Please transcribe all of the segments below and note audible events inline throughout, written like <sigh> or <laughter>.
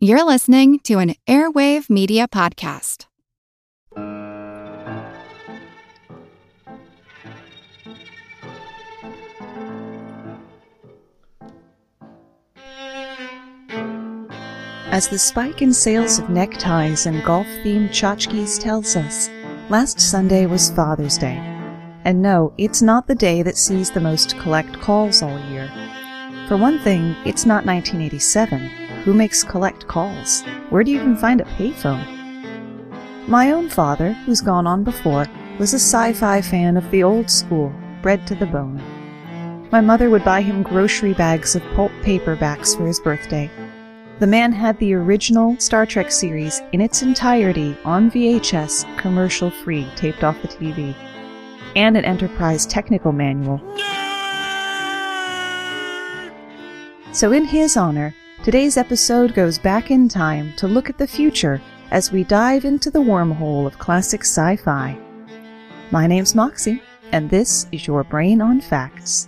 You're listening to an Airwave Media Podcast. As the spike in sales of neckties and golf themed tchotchkes tells us, last Sunday was Father's Day. And no, it's not the day that sees the most collect calls all year. For one thing, it's not 1987. Who makes collect calls? Where do you even find a payphone? My own father, who's gone on before, was a sci fi fan of the old school, bred to the bone. My mother would buy him grocery bags of pulp paperbacks for his birthday. The man had the original Star Trek series in its entirety on VHS, commercial free, taped off the TV, and an Enterprise technical manual. So, in his honor, today's episode goes back in time to look at the future as we dive into the wormhole of classic sci fi. My name's Moxie, and this is your Brain on Facts.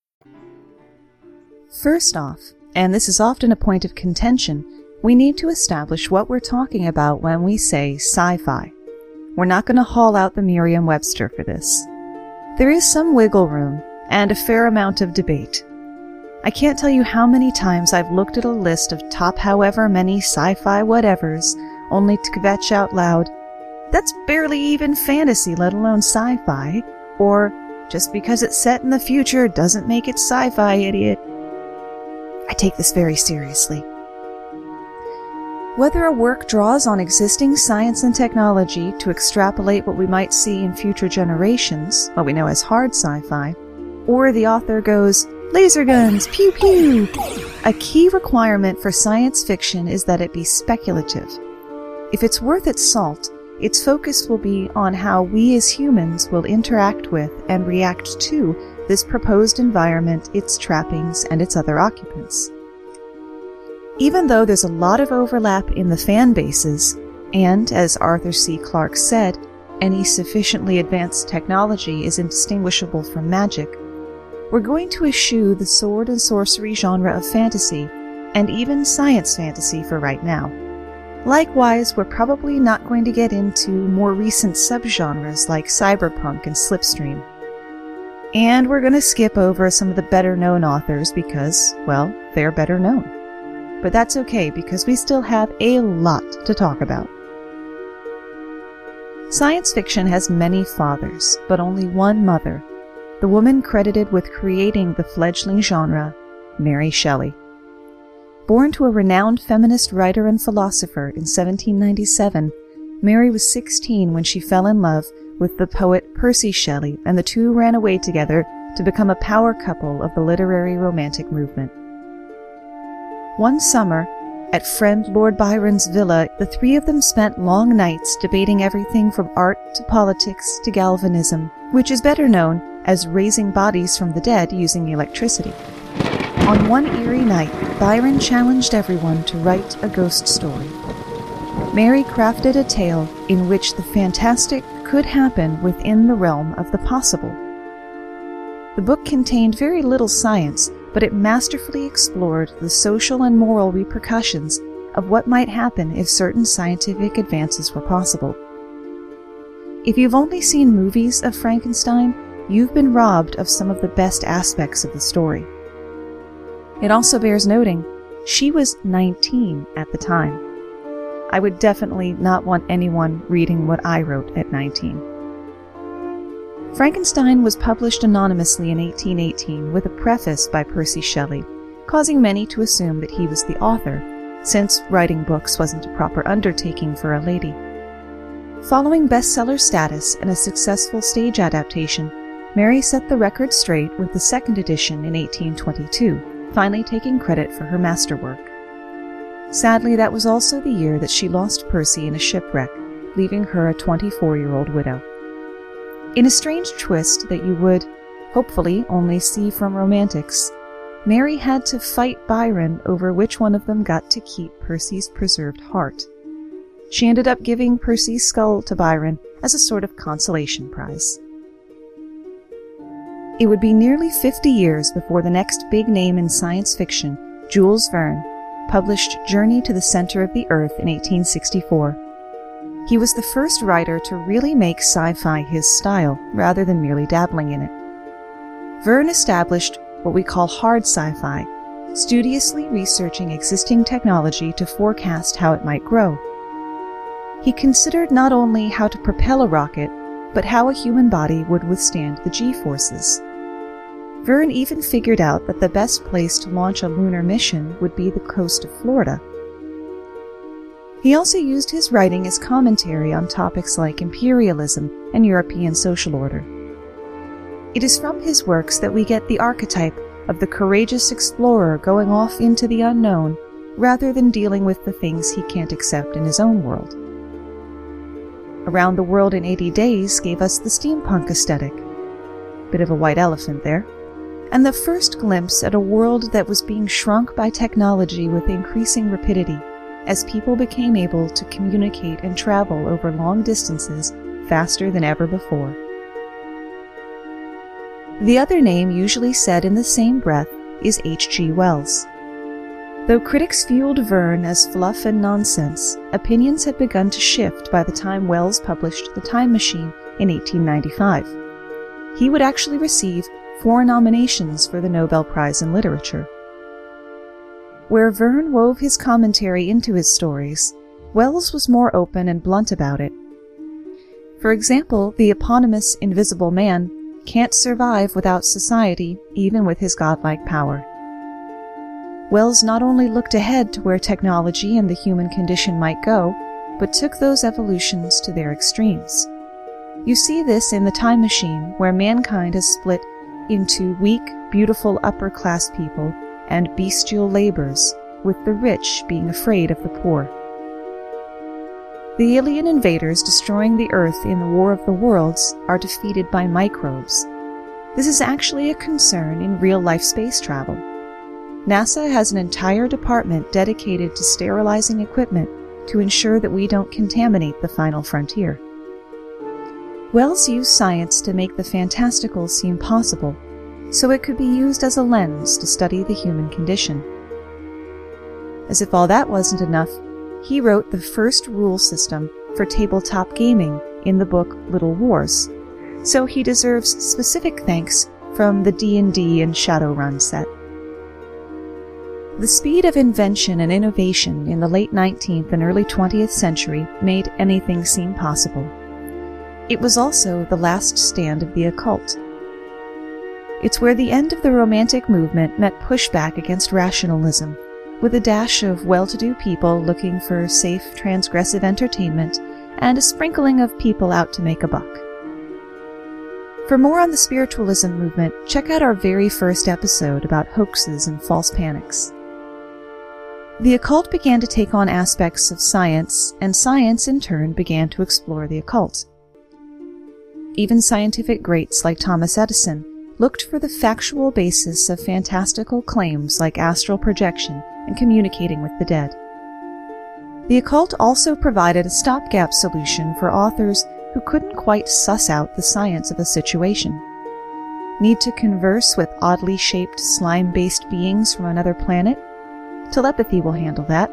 First off, and this is often a point of contention, we need to establish what we're talking about when we say sci fi. We're not going to haul out the Merriam Webster for this. There is some wiggle room and a fair amount of debate. I can't tell you how many times I've looked at a list of top however many sci fi whatevers only to kvetch out loud, that's barely even fantasy, let alone sci fi, or just because it's set in the future doesn't make it sci fi, idiot. I take this very seriously. Whether a work draws on existing science and technology to extrapolate what we might see in future generations, what we know as hard sci fi, or the author goes, laser guns, pew pew, a key requirement for science fiction is that it be speculative. If it's worth its salt, its focus will be on how we as humans will interact with and react to this proposed environment, its trappings, and its other occupants. Even though there's a lot of overlap in the fan bases, and as Arthur C. Clarke said, any sufficiently advanced technology is indistinguishable from magic, we're going to eschew the sword and sorcery genre of fantasy, and even science fantasy for right now. Likewise, we're probably not going to get into more recent subgenres like cyberpunk and slipstream. And we're going to skip over some of the better known authors because, well, they're better known. But that's okay because we still have a lot to talk about. Science fiction has many fathers, but only one mother, the woman credited with creating the fledgling genre, Mary Shelley. Born to a renowned feminist writer and philosopher in 1797, Mary was 16 when she fell in love with the poet Percy Shelley, and the two ran away together to become a power couple of the literary romantic movement. One summer, at friend Lord Byron's villa, the three of them spent long nights debating everything from art to politics to galvanism, which is better known as raising bodies from the dead using electricity. On one eerie night, Byron challenged everyone to write a ghost story. Mary crafted a tale in which the fantastic could happen within the realm of the possible. The book contained very little science, but it masterfully explored the social and moral repercussions of what might happen if certain scientific advances were possible. If you've only seen movies of Frankenstein, you've been robbed of some of the best aspects of the story. It also bears noting, she was 19 at the time. I would definitely not want anyone reading what I wrote at 19. Frankenstein was published anonymously in 1818 with a preface by Percy Shelley, causing many to assume that he was the author, since writing books wasn't a proper undertaking for a lady. Following bestseller status and a successful stage adaptation, Mary set the record straight with the second edition in 1822, finally taking credit for her masterwork. Sadly, that was also the year that she lost Percy in a shipwreck, leaving her a 24 year old widow. In a strange twist that you would, hopefully, only see from romantics, Mary had to fight Byron over which one of them got to keep Percy's preserved heart. She ended up giving Percy's skull to Byron as a sort of consolation prize. It would be nearly 50 years before the next big name in science fiction, Jules Verne, published Journey to the Center of the Earth in 1864. He was the first writer to really make sci fi his style, rather than merely dabbling in it. Verne established what we call hard sci fi, studiously researching existing technology to forecast how it might grow. He considered not only how to propel a rocket, but how a human body would withstand the g forces. Verne even figured out that the best place to launch a lunar mission would be the coast of Florida. He also used his writing as commentary on topics like imperialism and European social order. It is from his works that we get the archetype of the courageous explorer going off into the unknown rather than dealing with the things he can't accept in his own world. Around the World in 80 Days gave us the steampunk aesthetic. Bit of a white elephant there. And the first glimpse at a world that was being shrunk by technology with increasing rapidity as people became able to communicate and travel over long distances faster than ever before. The other name usually said in the same breath is H.G. Wells. Though critics viewed Verne as fluff and nonsense, opinions had begun to shift by the time Wells published The Time Machine in 1895. He would actually receive four nominations for the Nobel Prize in Literature. Where Verne wove his commentary into his stories, Wells was more open and blunt about it. For example, the eponymous Invisible Man can't survive without society, even with his godlike power. Wells not only looked ahead to where technology and the human condition might go, but took those evolutions to their extremes. You see this in The Time Machine, where mankind has split into weak, beautiful upper class people and bestial laborers, with the rich being afraid of the poor. The alien invaders destroying the Earth in the War of the Worlds are defeated by microbes. This is actually a concern in real life space travel. NASA has an entire department dedicated to sterilizing equipment to ensure that we don't contaminate the final frontier. Wells used science to make the fantastical seem possible, so it could be used as a lens to study the human condition. As if all that wasn't enough, he wrote the first rule system for tabletop gaming in the book Little Wars, so he deserves specific thanks from the D&D and Shadowrun set. The speed of invention and innovation in the late 19th and early 20th century made anything seem possible. It was also the last stand of the occult. It's where the end of the Romantic movement met pushback against rationalism, with a dash of well to do people looking for safe, transgressive entertainment and a sprinkling of people out to make a buck. For more on the spiritualism movement, check out our very first episode about hoaxes and false panics. The occult began to take on aspects of science, and science in turn began to explore the occult. Even scientific greats like Thomas Edison looked for the factual basis of fantastical claims like astral projection and communicating with the dead. The occult also provided a stopgap solution for authors who couldn't quite suss out the science of a situation. Need to converse with oddly shaped slime based beings from another planet? Telepathy will handle that.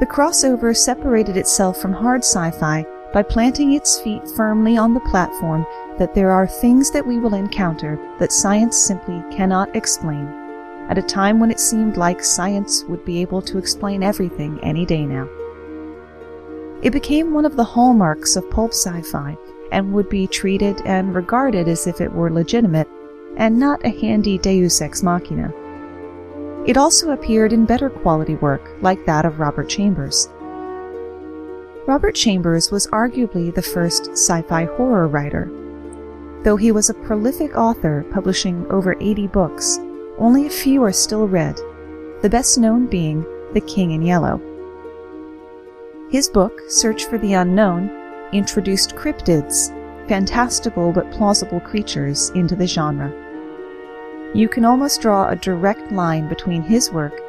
The crossover separated itself from hard sci fi by planting its feet firmly on the platform that there are things that we will encounter that science simply cannot explain, at a time when it seemed like science would be able to explain everything any day now. It became one of the hallmarks of pulp sci fi and would be treated and regarded as if it were legitimate and not a handy deus ex machina. It also appeared in better quality work, like that of Robert Chambers. Robert Chambers was arguably the first sci fi horror writer. Though he was a prolific author, publishing over 80 books, only a few are still read, the best known being The King in Yellow. His book, Search for the Unknown, introduced cryptids, fantastical but plausible creatures, into the genre. You can almost draw a direct line between his work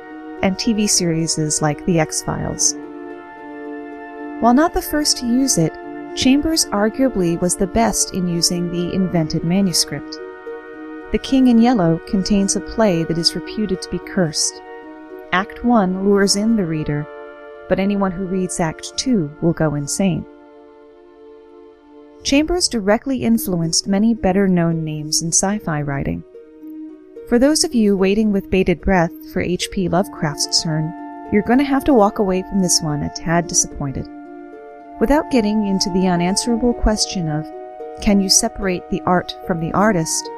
and TV series like The X Files. While not the first to use it, Chambers arguably was the best in using the invented manuscript. The King in Yellow contains a play that is reputed to be cursed. Act 1 lures in the reader, but anyone who reads Act 2 will go insane. Chambers directly influenced many better known names in sci fi writing. For those of you waiting with bated breath for H.P. Lovecraft's turn, you're going to have to walk away from this one a tad disappointed. Without getting into the unanswerable question of, can you separate the art from the artist?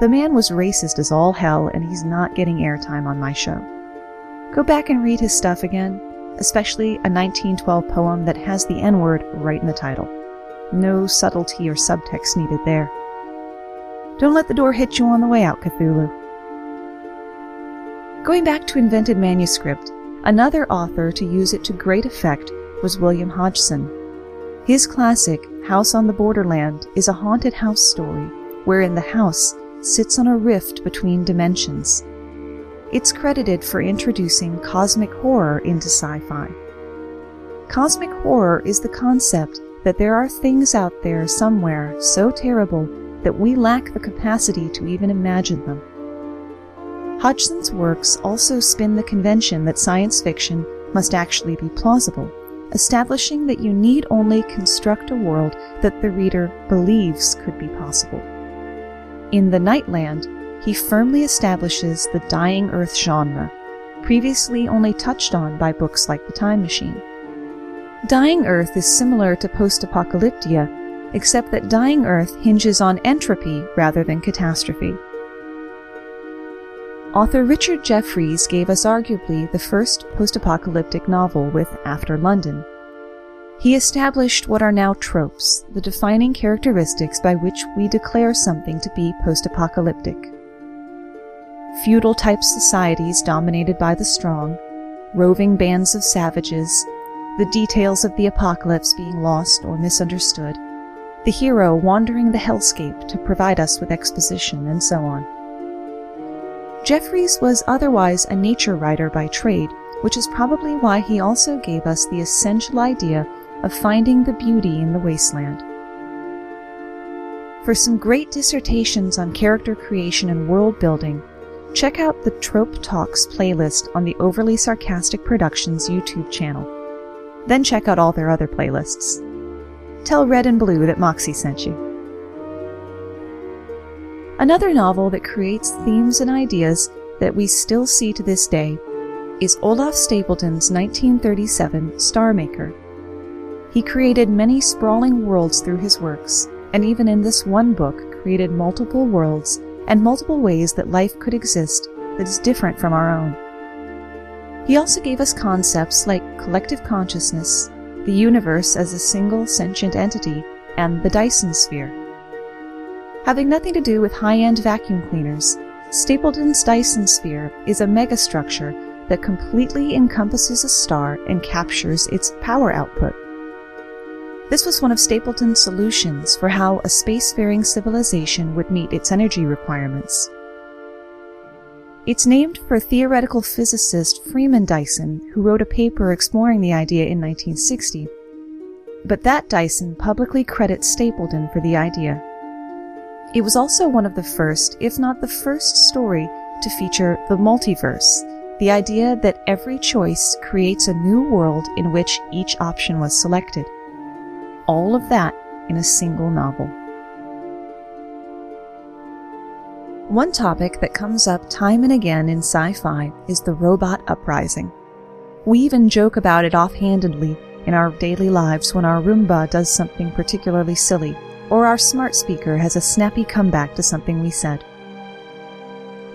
The man was racist as all hell, and he's not getting airtime on my show. Go back and read his stuff again, especially a 1912 poem that has the N word right in the title. No subtlety or subtext needed there. Don't let the door hit you on the way out, Cthulhu. Going back to invented manuscript, another author to use it to great effect was William Hodgson. His classic, House on the Borderland, is a haunted house story wherein the house sits on a rift between dimensions. It's credited for introducing cosmic horror into sci fi. Cosmic horror is the concept that there are things out there somewhere so terrible that we lack the capacity to even imagine them. Hodgson's works also spin the convention that science fiction must actually be plausible establishing that you need only construct a world that the reader believes could be possible. In The Nightland, he firmly establishes the dying Earth genre, previously only touched on by books like The Time Machine. Dying Earth is similar to post-apocalyptia, except that Dying Earth hinges on entropy rather than catastrophe. Author Richard Jefferies gave us arguably the first post-apocalyptic novel with After London. He established what are now tropes, the defining characteristics by which we declare something to be post-apocalyptic. Feudal type societies dominated by the strong, roving bands of savages, the details of the apocalypse being lost or misunderstood, the hero wandering the hellscape to provide us with exposition, and so on. Jefferies was otherwise a nature writer by trade, which is probably why he also gave us the essential idea of finding the beauty in the wasteland. For some great dissertations on character creation and world building, check out the Trope Talks playlist on the Overly Sarcastic Productions YouTube channel. Then check out all their other playlists. Tell Red and Blue that Moxie sent you. Another novel that creates themes and ideas that we still see to this day is Olaf Stapledon's 1937 Star Maker. He created many sprawling worlds through his works, and even in this one book created multiple worlds and multiple ways that life could exist that is different from our own. He also gave us concepts like collective consciousness, the universe as a single sentient entity, and the Dyson sphere. Having nothing to do with high-end vacuum cleaners, Stapledon's Dyson sphere is a megastructure that completely encompasses a star and captures its power output. This was one of Stapledon's solutions for how a spacefaring civilization would meet its energy requirements. It's named for theoretical physicist Freeman Dyson, who wrote a paper exploring the idea in 1960. But that Dyson publicly credits Stapleton for the idea. It was also one of the first, if not the first story to feature the multiverse, the idea that every choice creates a new world in which each option was selected. All of that in a single novel. One topic that comes up time and again in sci fi is the robot uprising. We even joke about it offhandedly in our daily lives when our Roomba does something particularly silly or our smart speaker has a snappy comeback to something we said.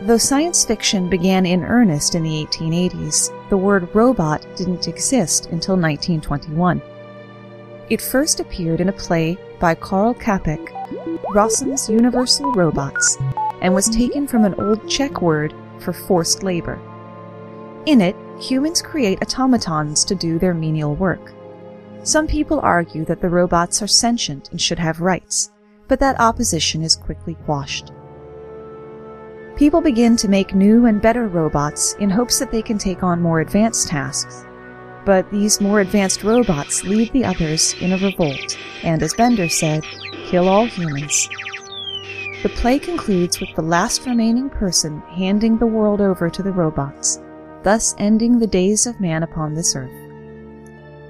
Though science fiction began in earnest in the 1880s, the word robot didn't exist until 1921. It first appeared in a play by Karl Čapek, Rossum's Universal Robots, and was taken from an old Czech word for forced labor. In it, humans create automatons to do their menial work. Some people argue that the robots are sentient and should have rights, but that opposition is quickly quashed. People begin to make new and better robots in hopes that they can take on more advanced tasks. But these more advanced robots lead the others in a revolt, and as Bender said, kill all humans. The play concludes with the last remaining person handing the world over to the robots, thus ending the days of man upon this earth.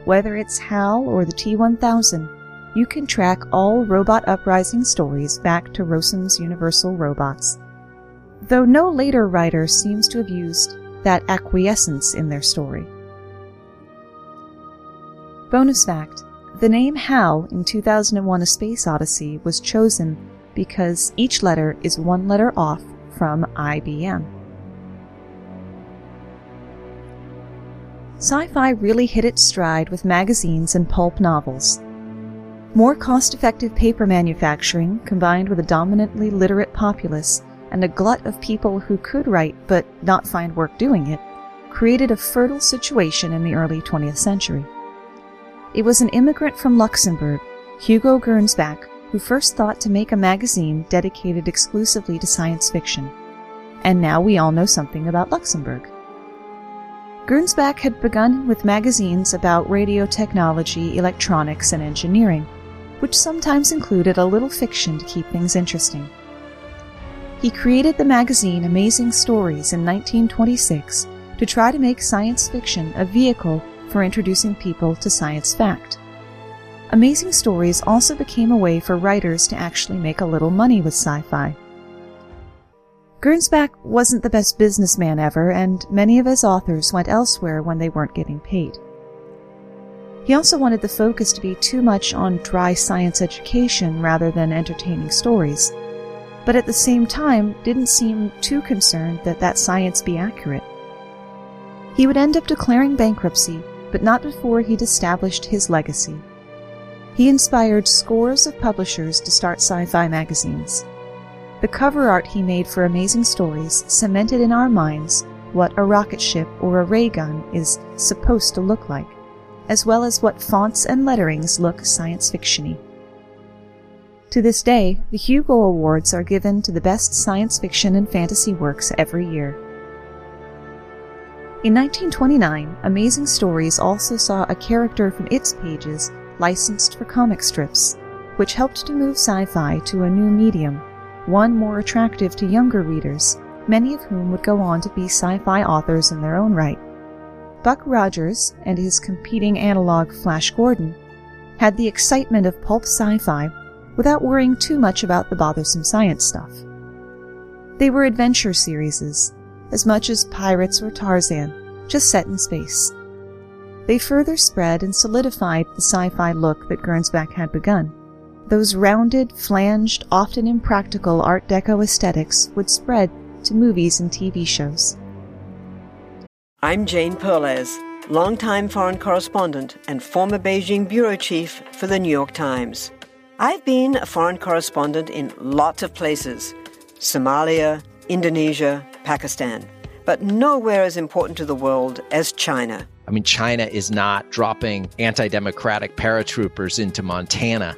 Whether it's HAL or the T1000, you can track all Robot Uprising stories back to Rossum's Universal Robots though no later writer seems to have used that acquiescence in their story. Bonus fact the name HAL in 2001 A Space Odyssey was chosen because each letter is one letter off from IBM. Sci fi really hit its stride with magazines and pulp novels. More cost effective paper manufacturing, combined with a dominantly literate populace, and a glut of people who could write but not find work doing it, created a fertile situation in the early 20th century. It was an immigrant from Luxembourg, Hugo Gernsback, who first thought to make a magazine dedicated exclusively to science fiction. And now we all know something about Luxembourg. Gernsback had begun with magazines about radio technology, electronics, and engineering, which sometimes included a little fiction to keep things interesting. He created the magazine Amazing Stories in 1926 to try to make science fiction a vehicle for introducing people to science fact. Amazing Stories also became a way for writers to actually make a little money with sci fi. Gernsback wasn't the best businessman ever, and many of his authors went elsewhere when they weren't getting paid. He also wanted the focus to be too much on dry science education rather than entertaining stories but at the same time didn't seem too concerned that that science be accurate. He would end up declaring bankruptcy, but not before he'd established his legacy. He inspired scores of publishers to start sci fi magazines. The cover art he made for Amazing Stories cemented in our minds what a rocket ship or a ray gun is supposed to look like, as well as what fonts and letterings look science fictiony. To this day, the Hugo Awards are given to the best science fiction and fantasy works every year. In 1929, Amazing Stories also saw a character from its pages licensed for comic strips, which helped to move sci fi to a new medium, one more attractive to younger readers, many of whom would go on to be sci fi authors in their own right. Buck Rogers and his competing analog Flash Gordon had the excitement of pulp sci fi without worrying too much about the bothersome science stuff. They were adventure series, as much as Pirates or Tarzan, just set in space. They further spread and solidified the sci-fi look that Gernsback had begun. Those rounded, flanged, often impractical Art Deco aesthetics would spread to movies and TV shows. I'm Jane Perlez, longtime foreign correspondent and former Beijing bureau chief for the New York Times. I've been a foreign correspondent in lots of places Somalia, Indonesia, Pakistan, but nowhere as important to the world as China. I mean, China is not dropping anti democratic paratroopers into Montana.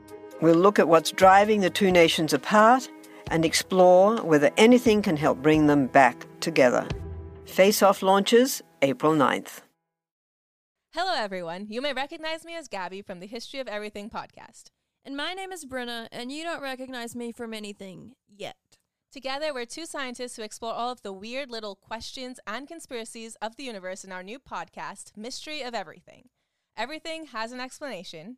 We'll look at what's driving the two nations apart and explore whether anything can help bring them back together. Face Off launches April 9th. Hello, everyone. You may recognize me as Gabby from the History of Everything podcast. And my name is Brenna, and you don't recognize me from anything yet. Together, we're two scientists who explore all of the weird little questions and conspiracies of the universe in our new podcast, Mystery of Everything. Everything has an explanation.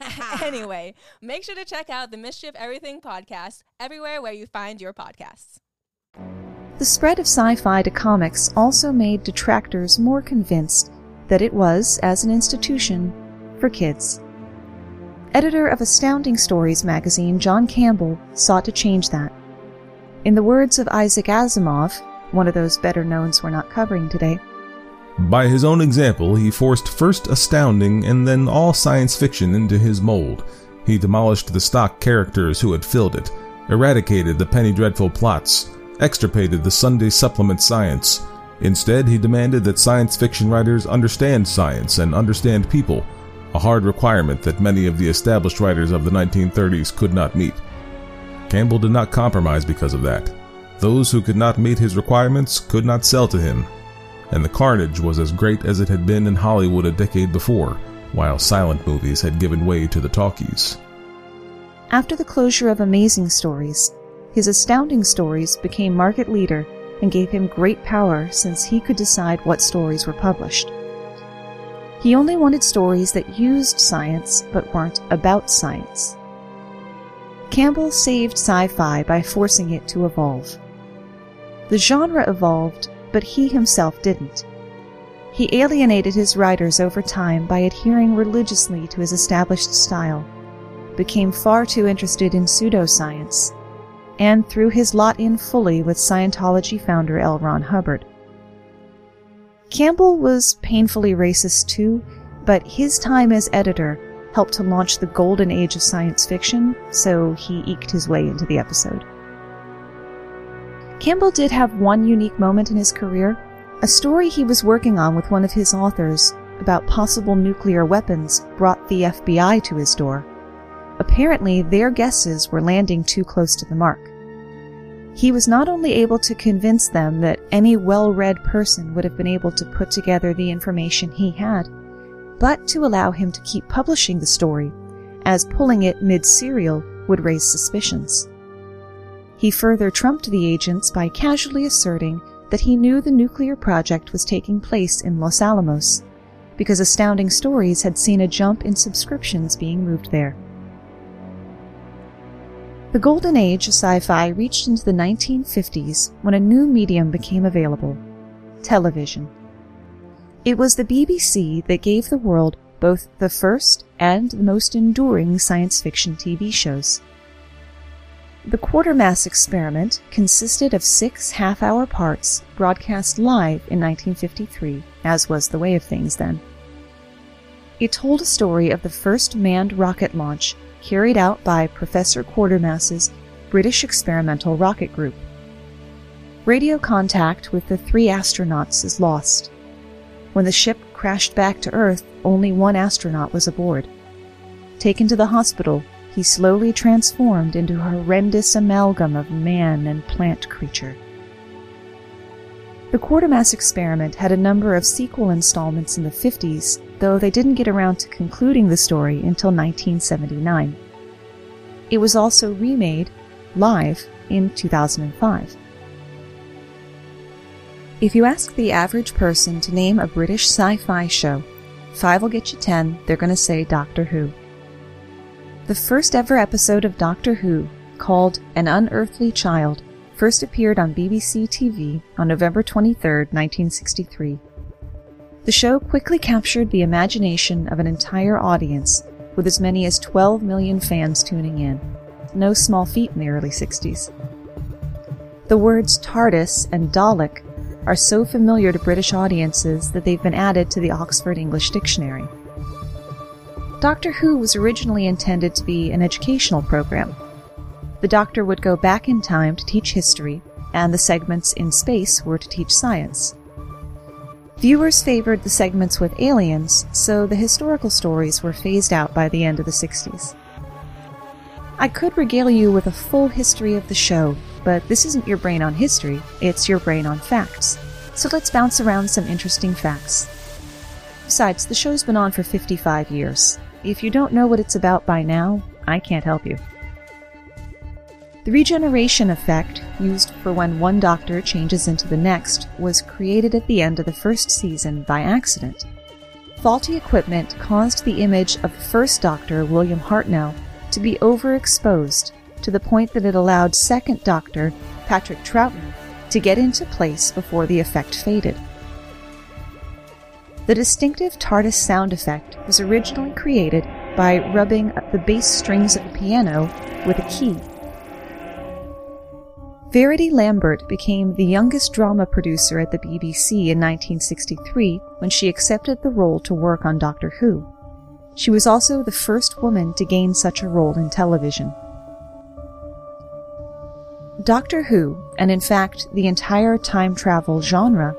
<laughs> <laughs> anyway, make sure to check out the Mystery of Everything podcast everywhere where you find your podcasts. The spread of sci fi to comics also made detractors more convinced that it was, as an institution, for kids. Editor of Astounding Stories magazine John Campbell sought to change that. In the words of Isaac Asimov, one of those better knowns we're not covering today, by his own example, he forced first astounding and then all science fiction into his mold. He demolished the stock characters who had filled it, eradicated the penny dreadful plots, extirpated the Sunday supplement science. Instead, he demanded that science fiction writers understand science and understand people, a hard requirement that many of the established writers of the 1930s could not meet. Campbell did not compromise because of that. Those who could not meet his requirements could not sell to him, and the carnage was as great as it had been in Hollywood a decade before, while silent movies had given way to the talkies. After the closure of Amazing Stories, his astounding stories became market leader and gave him great power since he could decide what stories were published. He only wanted stories that used science but weren't about science. Campbell saved sci fi by forcing it to evolve. The genre evolved but he himself didn't. He alienated his writers over time by adhering religiously to his established style, became far too interested in pseudoscience, and threw his lot in fully with Scientology founder L. Ron Hubbard. Campbell was painfully racist too, but his time as editor helped to launch the golden age of science fiction, so he eked his way into the episode. Campbell did have one unique moment in his career a story he was working on with one of his authors about possible nuclear weapons brought the FBI to his door. Apparently, their guesses were landing too close to the mark. He was not only able to convince them that any well read person would have been able to put together the information he had, but to allow him to keep publishing the story, as pulling it mid serial would raise suspicions. He further trumped the agents by casually asserting that he knew the nuclear project was taking place in Los Alamos, because Astounding Stories had seen a jump in subscriptions being moved there. The golden age of sci fi reached into the 1950s when a new medium became available television. It was the BBC that gave the world both the first and the most enduring science fiction TV shows. The Quatermass experiment consisted of six half hour parts broadcast live in 1953, as was the way of things then. It told a story of the first manned rocket launch carried out by Professor Quatermass's British Experimental Rocket Group. Radio contact with the three astronauts is lost. When the ship crashed back to Earth, only one astronaut was aboard. Taken to the hospital, he slowly transformed into a horrendous amalgam of man and plant creature. The Quatermass experiment had a number of sequel installments in the 50s, though they didn't get around to concluding the story until 1979. It was also remade live in 2005. If you ask the average person to name a British sci fi show, five will get you ten, they're going to say Doctor Who. The first ever episode of Doctor Who, called An Unearthly Child, first appeared on BBC TV on November 23, 1963. The show quickly captured the imagination of an entire audience, with as many as 12 million fans tuning in. No small feat in the early 60s. The words TARDIS and Dalek are so familiar to British audiences that they've been added to the Oxford English Dictionary. Doctor Who was originally intended to be an educational program. The Doctor would go back in time to teach history, and the segments in space were to teach science. Viewers favored the segments with aliens, so the historical stories were phased out by the end of the 60s. I could regale you with a full history of the show, but this isn't your brain on history, it's your brain on facts. So let's bounce around some interesting facts. Besides, the show's been on for 55 years. If you don't know what it's about by now, I can't help you. The regeneration effect, used for when one doctor changes into the next, was created at the end of the first season by accident. Faulty equipment caused the image of the first doctor, William Hartnell, to be overexposed to the point that it allowed second doctor, Patrick Troughton, to get into place before the effect faded. The distinctive TARDIS sound effect was originally created by rubbing the bass strings of a piano with a key Verity Lambert became the youngest drama producer at the BBC in 1963 when she accepted the role to work on Doctor Who. She was also the first woman to gain such a role in television. Doctor Who, and in fact the entire time travel genre,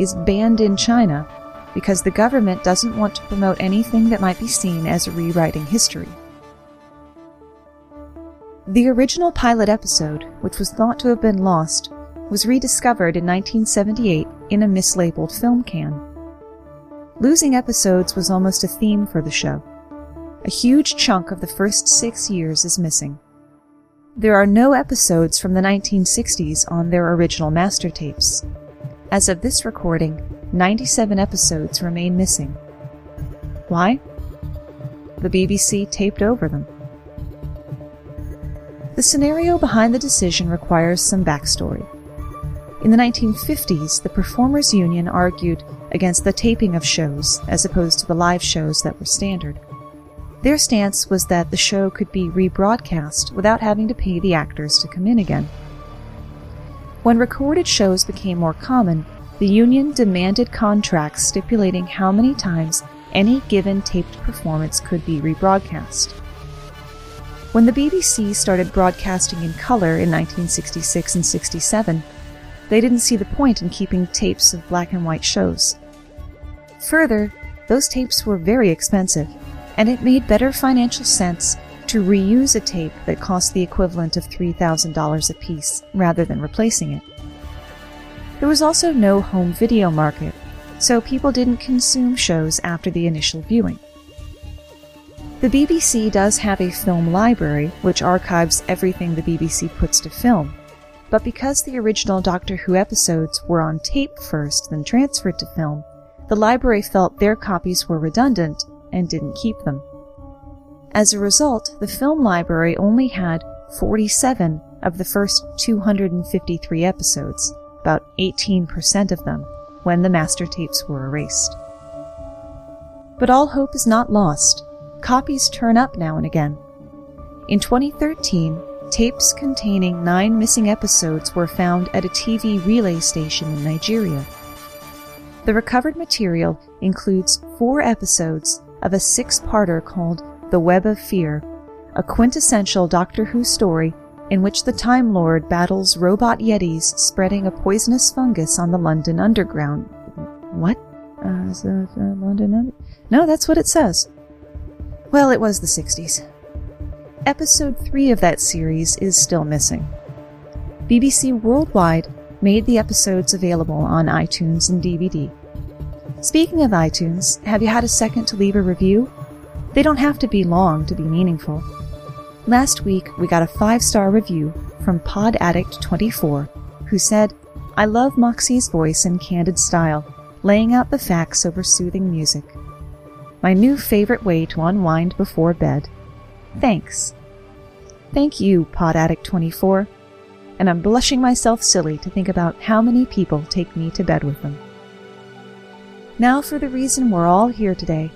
is banned in China because the government doesn't want to promote anything that might be seen as rewriting history. The original pilot episode, which was thought to have been lost, was rediscovered in 1978 in a mislabeled film can. Losing episodes was almost a theme for the show. A huge chunk of the first six years is missing. There are no episodes from the 1960s on their original master tapes. As of this recording, 97 episodes remain missing. Why? The BBC taped over them. The scenario behind the decision requires some backstory. In the 1950s, the Performers Union argued against the taping of shows as opposed to the live shows that were standard. Their stance was that the show could be rebroadcast without having to pay the actors to come in again. When recorded shows became more common, the union demanded contracts stipulating how many times any given taped performance could be rebroadcast. When the BBC started broadcasting in color in 1966 and 67, they didn't see the point in keeping tapes of black and white shows. Further, those tapes were very expensive, and it made better financial sense to reuse a tape that cost the equivalent of $3,000 apiece rather than replacing it. There was also no home video market, so people didn't consume shows after the initial viewing. The BBC does have a film library which archives everything the BBC puts to film, but because the original Doctor Who episodes were on tape first, then transferred to film, the library felt their copies were redundant and didn't keep them. As a result, the film library only had 47 of the first 253 episodes, about 18% of them, when the master tapes were erased. But all hope is not lost copies turn up now and again. In 2013, tapes containing nine missing episodes were found at a TV relay station in Nigeria. The recovered material includes four episodes of a six parter called The Web of Fear, a quintessential Doctor Who story in which the Time Lord battles robot Yetis spreading a poisonous fungus on the London Underground. What? Uh, is that, uh, London? Under- no, that's what it says. Well, it was the 60s. Episode 3 of that series is still missing. BBC Worldwide made the episodes available on iTunes and DVD. Speaking of iTunes, have you had a second to leave a review? They don't have to be long to be meaningful. Last week, we got a five star review from Pod Addict 24 who said, I love Moxie's voice and candid style, laying out the facts over soothing music my new favorite way to unwind before bed. Thanks. Thank you, Pod Addict 24. And I'm blushing myself silly to think about how many people take me to bed with them. Now for the reason we're all here today.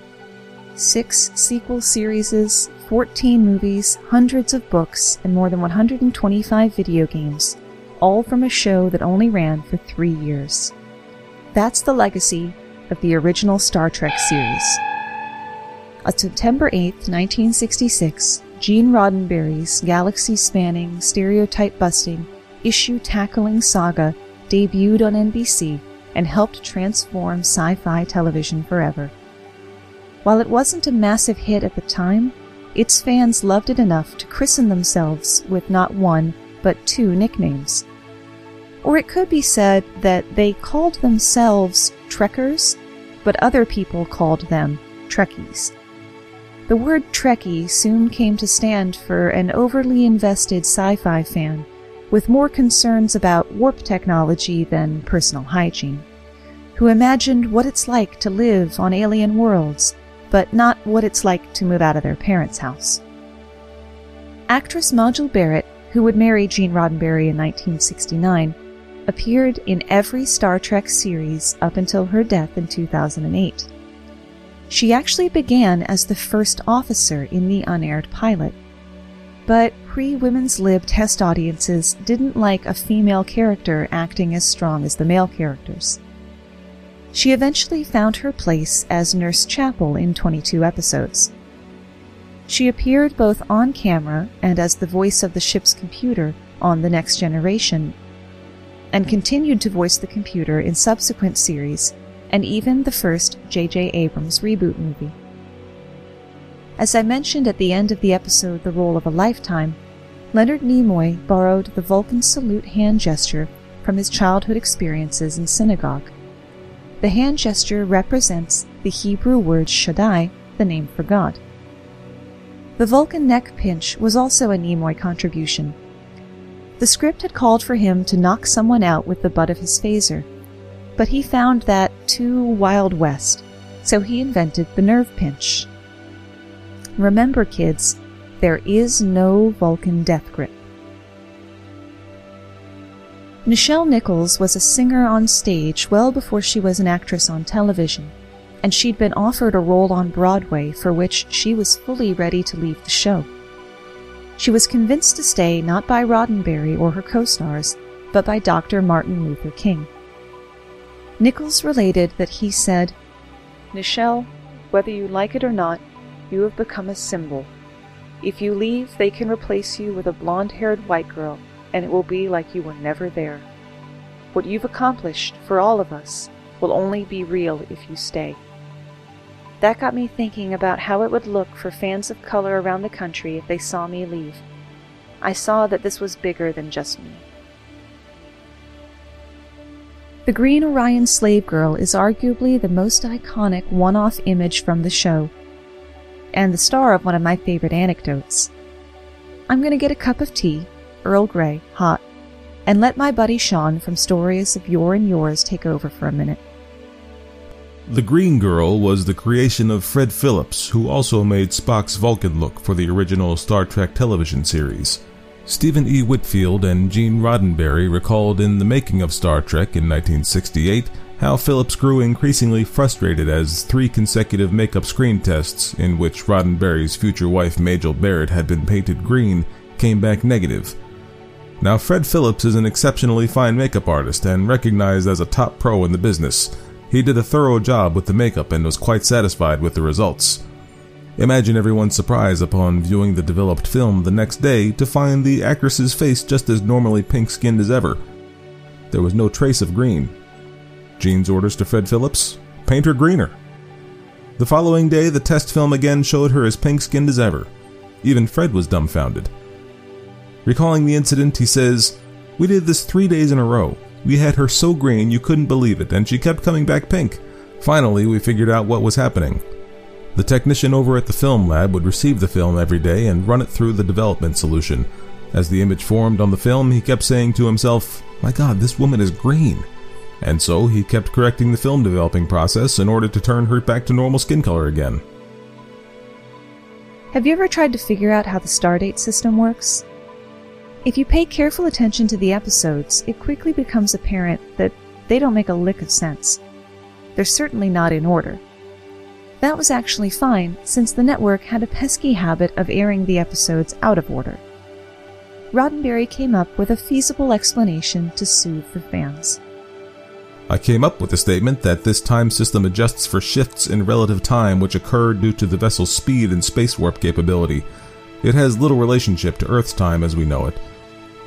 Six sequel series, 14 movies, hundreds of books, and more than 125 video games, all from a show that only ran for three years. That's the legacy of the original Star Trek series. On September 8, 1966, Gene Roddenberry's galaxy spanning, stereotype busting, issue tackling saga debuted on NBC and helped transform sci fi television forever. While it wasn't a massive hit at the time, its fans loved it enough to christen themselves with not one, but two nicknames. Or it could be said that they called themselves Trekkers, but other people called them Trekkies. The word Trekkie soon came to stand for an overly invested sci fi fan with more concerns about warp technology than personal hygiene, who imagined what it's like to live on alien worlds, but not what it's like to move out of their parents' house. Actress Majel Barrett, who would marry Gene Roddenberry in 1969, appeared in every Star Trek series up until her death in 2008. She actually began as the first officer in the unaired pilot. But pre women's lib test audiences didn't like a female character acting as strong as the male characters. She eventually found her place as Nurse Chapel in 22 episodes. She appeared both on camera and as the voice of the ship's computer on The Next Generation and continued to voice the computer in subsequent series and even the first J.J. Abrams reboot movie. As I mentioned at the end of the episode The Role of a Lifetime, Leonard Nimoy borrowed the Vulcan salute hand gesture from his childhood experiences in synagogue. The hand gesture represents the Hebrew word Shaddai, the name for God. The Vulcan neck pinch was also a Nimoy contribution, the script had called for him to knock someone out with the butt of his phaser, but he found that too Wild West, so he invented the nerve pinch. Remember, kids, there is no Vulcan death grip. Nichelle Nichols was a singer on stage well before she was an actress on television, and she'd been offered a role on Broadway for which she was fully ready to leave the show. She was convinced to stay not by Roddenberry or her co stars, but by Dr. Martin Luther King. Nichols related that he said, Nichelle, whether you like it or not, you have become a symbol. If you leave, they can replace you with a blonde haired white girl, and it will be like you were never there. What you've accomplished for all of us will only be real if you stay. That got me thinking about how it would look for fans of color around the country if they saw me leave. I saw that this was bigger than just me. The Green Orion Slave Girl is arguably the most iconic one off image from the show, and the star of one of my favorite anecdotes. I'm going to get a cup of tea, Earl Grey, hot, and let my buddy Sean from Stories of Yore and Yours take over for a minute. The Green Girl was the creation of Fred Phillips, who also made Spock's Vulcan look for the original Star Trek television series. Stephen E. Whitfield and Gene Roddenberry recalled in the making of Star Trek in 1968 how Phillips grew increasingly frustrated as three consecutive makeup screen tests, in which Roddenberry's future wife Majel Barrett had been painted green, came back negative. Now, Fred Phillips is an exceptionally fine makeup artist and recognized as a top pro in the business. He did a thorough job with the makeup and was quite satisfied with the results. Imagine everyone's surprise upon viewing the developed film the next day to find the actress's face just as normally pink skinned as ever. There was no trace of green. Gene's orders to Fred Phillips paint her greener. The following day, the test film again showed her as pink skinned as ever. Even Fred was dumbfounded. Recalling the incident, he says, We did this three days in a row. We had her so green you couldn't believe it, and she kept coming back pink. Finally, we figured out what was happening. The technician over at the film lab would receive the film every day and run it through the development solution. As the image formed on the film, he kept saying to himself, My god, this woman is green. And so he kept correcting the film developing process in order to turn her back to normal skin color again. Have you ever tried to figure out how the Stardate system works? If you pay careful attention to the episodes, it quickly becomes apparent that they don't make a lick of sense. They're certainly not in order. That was actually fine, since the network had a pesky habit of airing the episodes out of order. Roddenberry came up with a feasible explanation to soothe the fans. I came up with the statement that this time system adjusts for shifts in relative time which occur due to the vessel's speed and space warp capability. It has little relationship to Earth's time as we know it.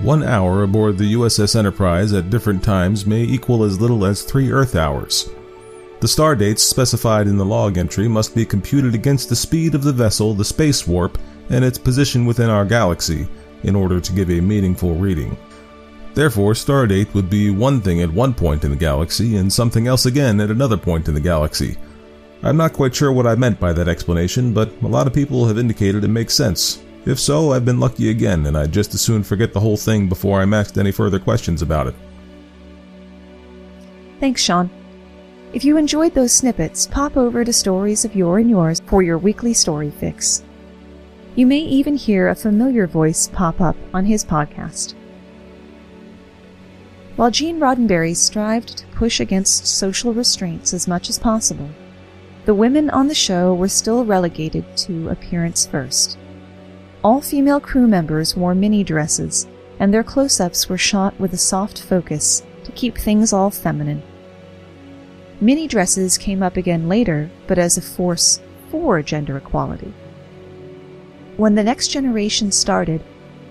One hour aboard the USS Enterprise at different times may equal as little as three Earth hours. The star dates specified in the log entry must be computed against the speed of the vessel, the space warp, and its position within our galaxy in order to give a meaningful reading. Therefore, Stardate would be one thing at one point in the galaxy and something else again at another point in the galaxy. I'm not quite sure what I meant by that explanation, but a lot of people have indicated it makes sense. If so, I've been lucky again, and I'd just as soon forget the whole thing before I'm asked any further questions about it. Thanks, Sean. If you enjoyed those snippets, pop over to Stories of Yore and Yours for your weekly story fix. You may even hear a familiar voice pop up on his podcast. While Gene Roddenberry strived to push against social restraints as much as possible, the women on the show were still relegated to appearance first. All female crew members wore mini dresses, and their close ups were shot with a soft focus to keep things all feminine. Mini dresses came up again later, but as a force for gender equality. When the next generation started,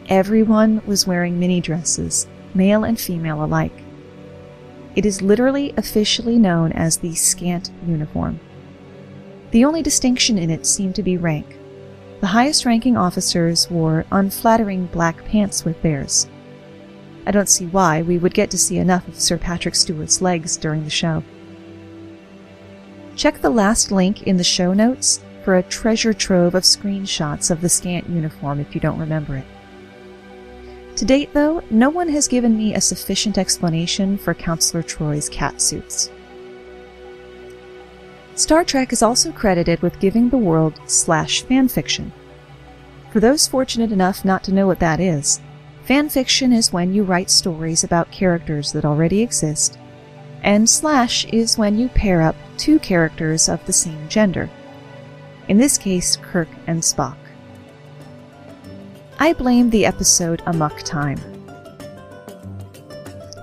everyone was wearing mini dresses, male and female alike. It is literally officially known as the scant uniform. The only distinction in it seemed to be rank. The highest ranking officers wore unflattering black pants with theirs. I don't see why we would get to see enough of Sir Patrick Stewart's legs during the show. Check the last link in the show notes for a treasure trove of screenshots of the scant uniform if you don't remember it. To date, though, no one has given me a sufficient explanation for Counselor Troi's cat suits. Star Trek is also credited with giving the world slash fanfiction. For those fortunate enough not to know what that is, fanfiction is when you write stories about characters that already exist, and slash is when you pair up two characters of the same gender. In this case, Kirk and Spock. I blame the episode Amok Time.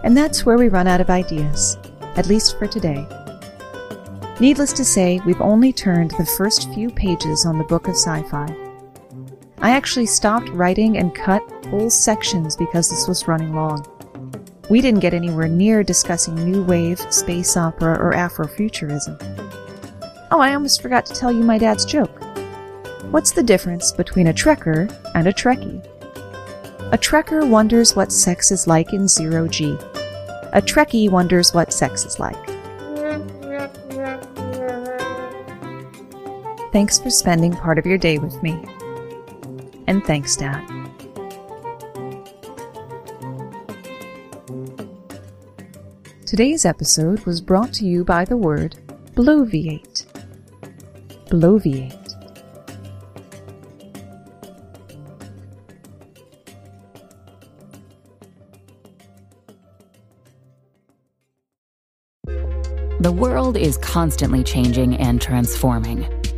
And that's where we run out of ideas, at least for today. Needless to say, we've only turned the first few pages on the book of sci fi. I actually stopped writing and cut whole sections because this was running long. We didn't get anywhere near discussing new wave, space opera, or Afrofuturism. Oh, I almost forgot to tell you my dad's joke. What's the difference between a Trekker and a Trekkie? A Trekker wonders what sex is like in zero G. A Trekkie wonders what sex is like. Thanks for spending part of your day with me. And thanks, Dad. Today's episode was brought to you by the word bloviate. Bloviate. The world is constantly changing and transforming.